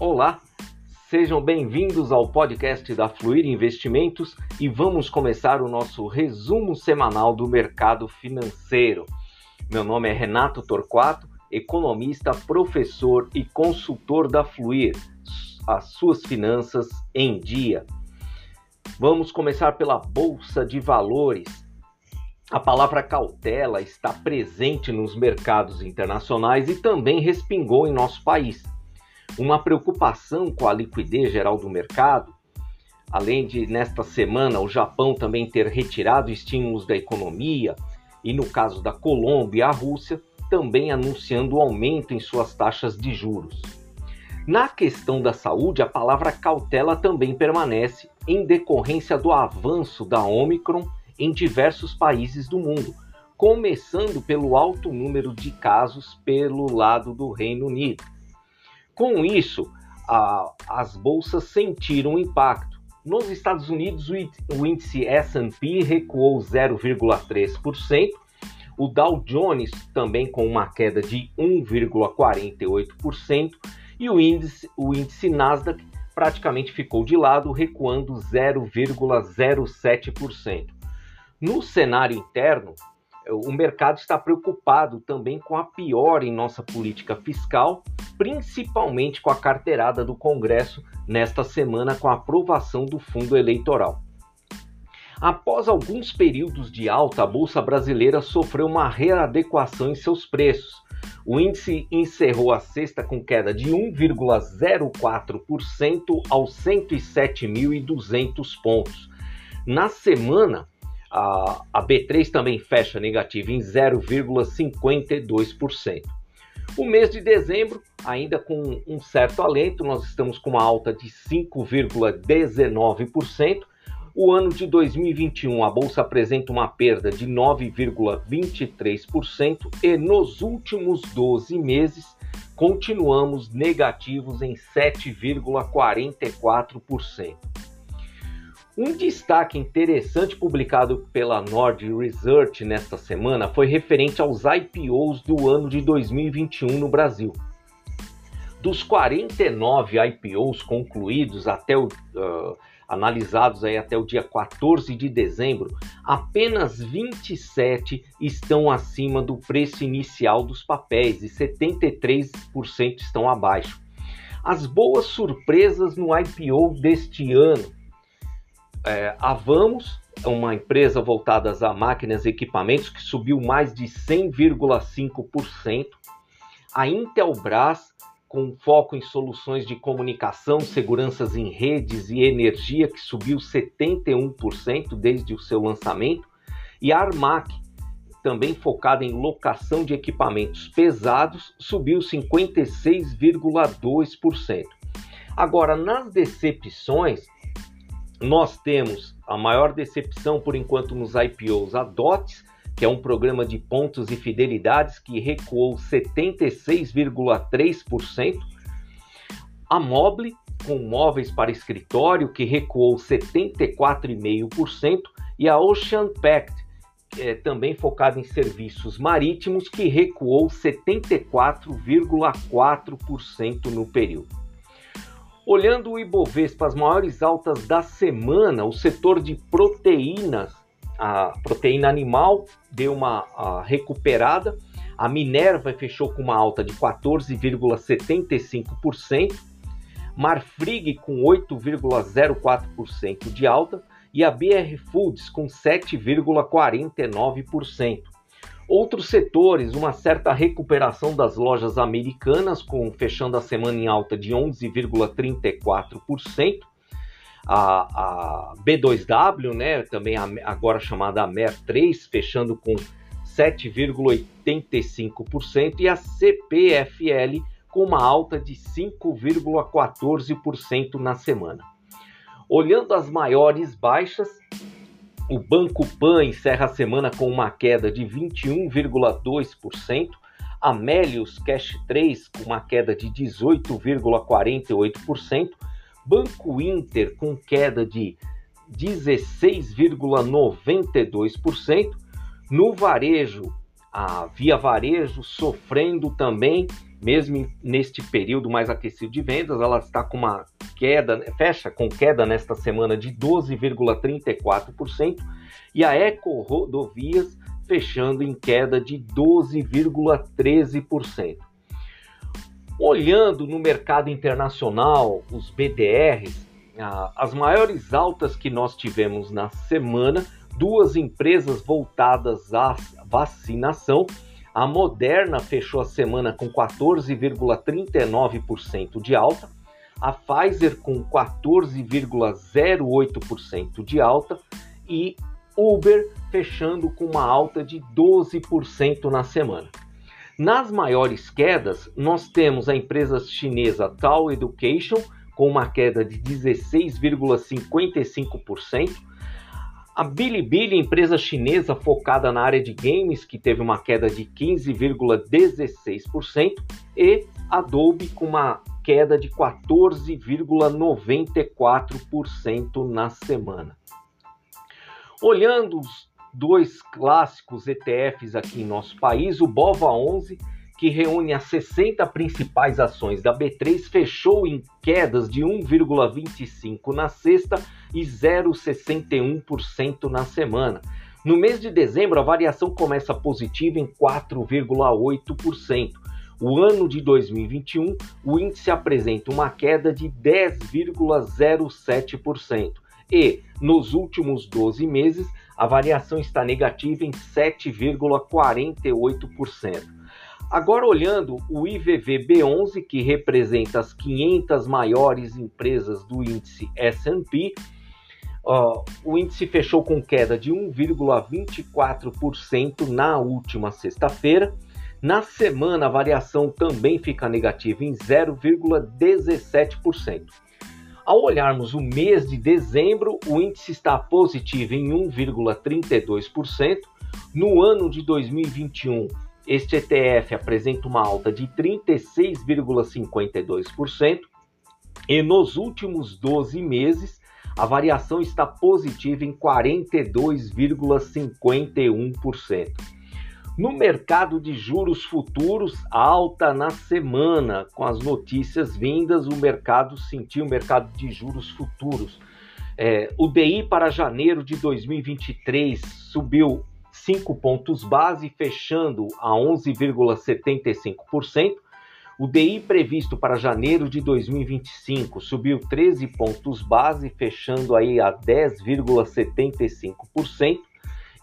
Olá, sejam bem-vindos ao podcast da Fluir Investimentos e vamos começar o nosso resumo semanal do mercado financeiro. Meu nome é Renato Torquato, economista, professor e consultor da Fluir, as suas finanças em dia. Vamos começar pela Bolsa de Valores. A palavra cautela está presente nos mercados internacionais e também respingou em nosso país uma preocupação com a liquidez geral do mercado, além de nesta semana o Japão também ter retirado estímulos da economia e no caso da Colômbia, a Rússia também anunciando aumento em suas taxas de juros. Na questão da saúde, a palavra cautela também permanece em decorrência do avanço da Omicron em diversos países do mundo, começando pelo alto número de casos pelo lado do Reino Unido. Com isso, a, as bolsas sentiram impacto. Nos Estados Unidos, o índice S&P recuou 0,3%, o Dow Jones também com uma queda de 1,48% e o índice, o índice Nasdaq praticamente ficou de lado, recuando 0,07%. No cenário interno, o mercado está preocupado também com a piora em nossa política fiscal, principalmente com a carteirada do Congresso nesta semana com a aprovação do fundo eleitoral. Após alguns períodos de alta, a bolsa brasileira sofreu uma readequação em seus preços. O índice encerrou a sexta com queda de 1,04% aos 107.200 pontos. Na semana, a, a B3 também fecha negativa em 0,52%. O mês de dezembro, ainda com um certo alento, nós estamos com uma alta de 5,19%. O ano de 2021, a bolsa apresenta uma perda de 9,23% e nos últimos 12 meses continuamos negativos em 7,44%. Um destaque interessante publicado pela Nord Research nesta semana foi referente aos IPOs do ano de 2021 no Brasil. Dos 49 IPOs concluídos até o uh, analisados aí até o dia 14 de dezembro, apenas 27 estão acima do preço inicial dos papéis e 73% estão abaixo. As boas surpresas no IPO deste ano é, a Vamos, uma empresa voltada a máquinas e equipamentos, que subiu mais de 100,5%. A Intelbras, com foco em soluções de comunicação, seguranças em redes e energia, que subiu 71% desde o seu lançamento. E a Armac, também focada em locação de equipamentos pesados, subiu 56,2%. Agora, nas decepções, nós temos a maior decepção por enquanto nos IPOs, a DOTS, que é um programa de pontos e fidelidades que recuou 76,3%, a Mobile, com móveis para escritório, que recuou 74,5%, e a Ocean Pact, é, também focada em serviços marítimos, que recuou 74,4% no período. Olhando o Ibovespa, as maiores altas da semana, o setor de proteínas, a proteína animal deu uma recuperada, a Minerva fechou com uma alta de 14,75%, Marfrig com 8,04% de alta. E a BR Foods com 7,49%. Outros setores, uma certa recuperação das lojas americanas, com fechando a semana em alta de 11,34%. A, a B2W, né, também a, agora chamada MER3, fechando com 7,85% e a CPFL com uma alta de 5,14% na semana. Olhando as maiores baixas, o Banco Pan encerra a semana com uma queda de 21,2%, a Melius Cash 3 com uma queda de 18,48%, Banco Inter com queda de 16,92%, no varejo, a Via Varejo sofrendo também mesmo neste período mais aquecido de vendas, ela está com uma queda, fecha com queda nesta semana de 12,34% e a Eco Rodovias fechando em queda de 12,13%. Olhando no mercado internacional, os BDRs, as maiores altas que nós tivemos na semana, duas empresas voltadas à vacinação. A Moderna fechou a semana com 14,39% de alta, a Pfizer com 14,08% de alta e Uber fechando com uma alta de 12% na semana. Nas maiores quedas, nós temos a empresa chinesa Tao Education com uma queda de 16,55%, a Bilibili, empresa chinesa focada na área de games, que teve uma queda de 15,16%, e Adobe com uma queda de 14,94% na semana. Olhando os dois clássicos ETFs aqui em nosso país, o BOVA11, que reúne as 60 principais ações da B3, fechou em quedas de 1,25 na sexta e 0,61% na semana. No mês de dezembro, a variação começa positiva em 4,8%. O ano de 2021, o índice apresenta uma queda de 10,07%. E, nos últimos 12 meses, a variação está negativa em 7,48%. Agora olhando o IVV-B11, que representa as 500 maiores empresas do índice S&P, uh, o índice fechou com queda de 1,24% na última sexta-feira. Na semana, a variação também fica negativa em 0,17%. Ao olharmos o mês de dezembro, o índice está positivo em 1,32%. No ano de 2021, este ETF apresenta uma alta de 36,52%. E nos últimos 12 meses, a variação está positiva em 42,51%. No mercado de juros futuros, alta na semana, com as notícias vindas, o mercado sentiu o mercado de juros futuros. É, o DI para janeiro de 2023 subiu 5 pontos base, fechando a 11,75%. O DI previsto para janeiro de 2025 subiu 13 pontos base, fechando aí a 10,75%.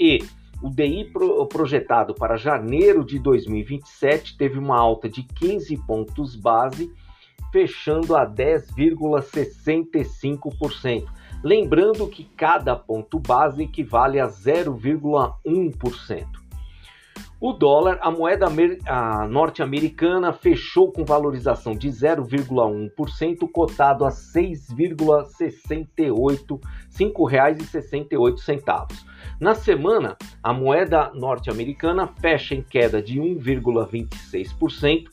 E o DI projetado para janeiro de 2027 teve uma alta de 15 pontos base, fechando a 10,65%. Lembrando que cada ponto base equivale a 0,1%. O dólar, a moeda norte-americana, fechou com valorização de 0,1%, cotado a R$ 6,68, R$ 5,68. Na semana, a moeda norte-americana fecha em queda de 1,26%,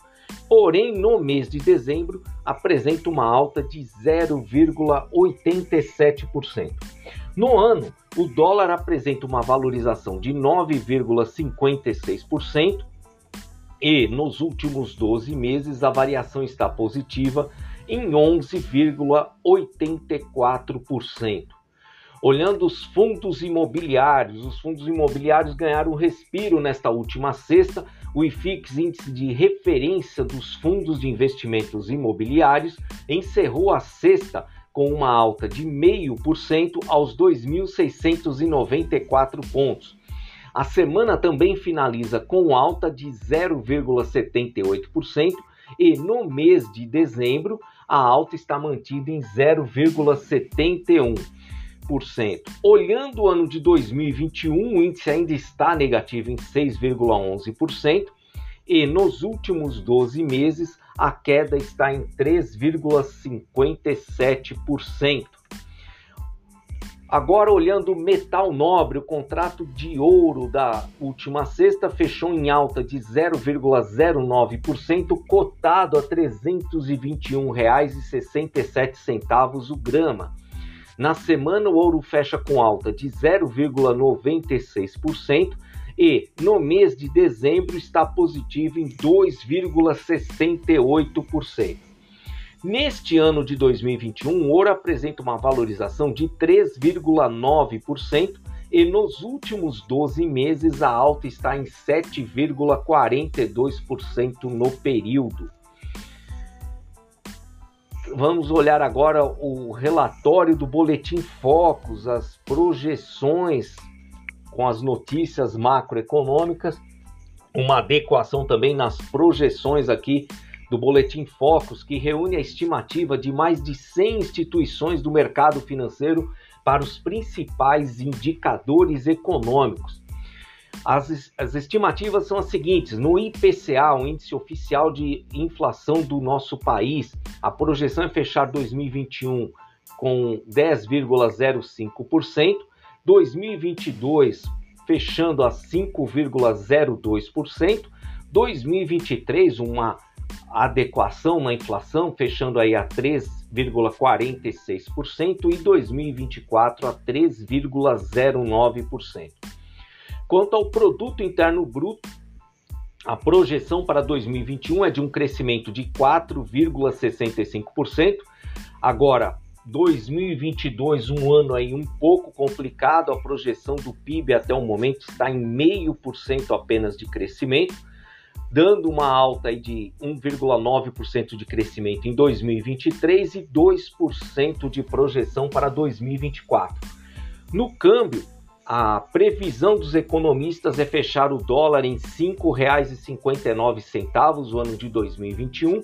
porém no mês de dezembro apresenta uma alta de 0,87%. No ano, o dólar apresenta uma valorização de 9,56% e nos últimos 12 meses a variação está positiva em 11,84%. Olhando os fundos imobiliários, os fundos imobiliários ganharam respiro nesta última sexta. O IFIX, índice de referência dos fundos de investimentos imobiliários, encerrou a sexta com uma alta de 0,5% aos 2.694 pontos. A semana também finaliza com alta de 0,78% e no mês de dezembro a alta está mantida em 0,71%. Olhando o ano de 2021, o índice ainda está negativo em 6,11% e nos últimos 12 meses a queda está em 3,57%. Agora, olhando o metal nobre, o contrato de ouro da última sexta fechou em alta de 0,09%, cotado a R$ 321,67 o grama. Na semana, o ouro fecha com alta de 0,96% e no mês de dezembro está positivo em 2,68%. Neste ano de 2021, o ouro apresenta uma valorização de 3,9% e nos últimos 12 meses a alta está em 7,42% no período. Vamos olhar agora o relatório do Boletim Focus, as projeções com as notícias macroeconômicas, uma adequação também nas projeções aqui do Boletim Focus, que reúne a estimativa de mais de 100 instituições do mercado financeiro para os principais indicadores econômicos. As, as estimativas são as seguintes: no IPCA, o índice oficial de inflação do nosso país, a projeção é fechar 2021 com 10,05%, 2022 fechando a 5,02%, 2023 uma adequação na inflação fechando aí a 3,46% e 2024 a 3,09%. Quanto ao produto interno bruto, a projeção para 2021 é de um crescimento de 4,65%. Agora, 2022, um ano aí um pouco complicado, a projeção do PIB até o momento está em 0,5% apenas de crescimento, dando uma alta aí de 1,9% de crescimento em 2023 e 2% de projeção para 2024. No câmbio, a previsão dos economistas é fechar o dólar em R$ 5,59 o ano de 2021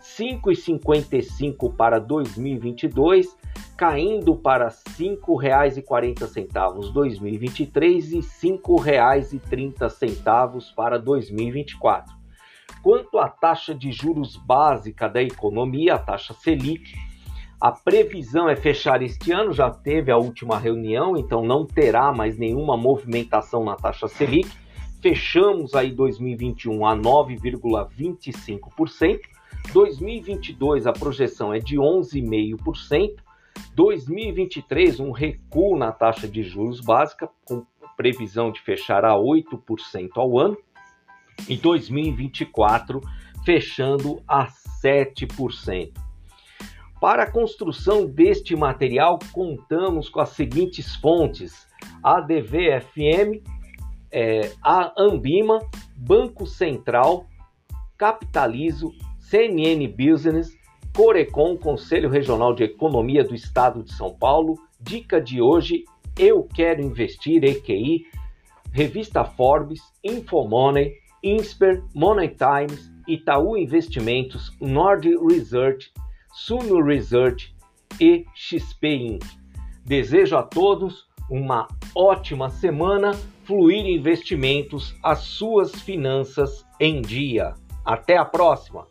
5,55 para 2022, caindo para R$ 5,40 2023 e R$ 5,30 para 2024. Quanto à taxa de juros básica da economia, a taxa Selic, a previsão é fechar este ano, já teve a última reunião, então não terá mais nenhuma movimentação na taxa Selic. Fechamos aí 2021 a 9,25%. 2022 a projeção é de 11,5%. 2023 um recuo na taxa de juros básica com previsão de fechar a 8% ao ano. E 2024 fechando a 7%. Para a construção deste material, contamos com as seguintes fontes: ADVFM, é, a Ambima, Banco Central, Capitalizo CNN Business, Corecon, Conselho Regional de Economia do Estado de São Paulo, dica de hoje, Eu Quero Investir, EQI, Revista Forbes, Infomoney, Insper, Money Times, Itaú Investimentos, Nord Research, Suno Research e XP Inc. Desejo a todos uma ótima semana, Fluir Investimentos, as suas finanças em dia. Até a próxima!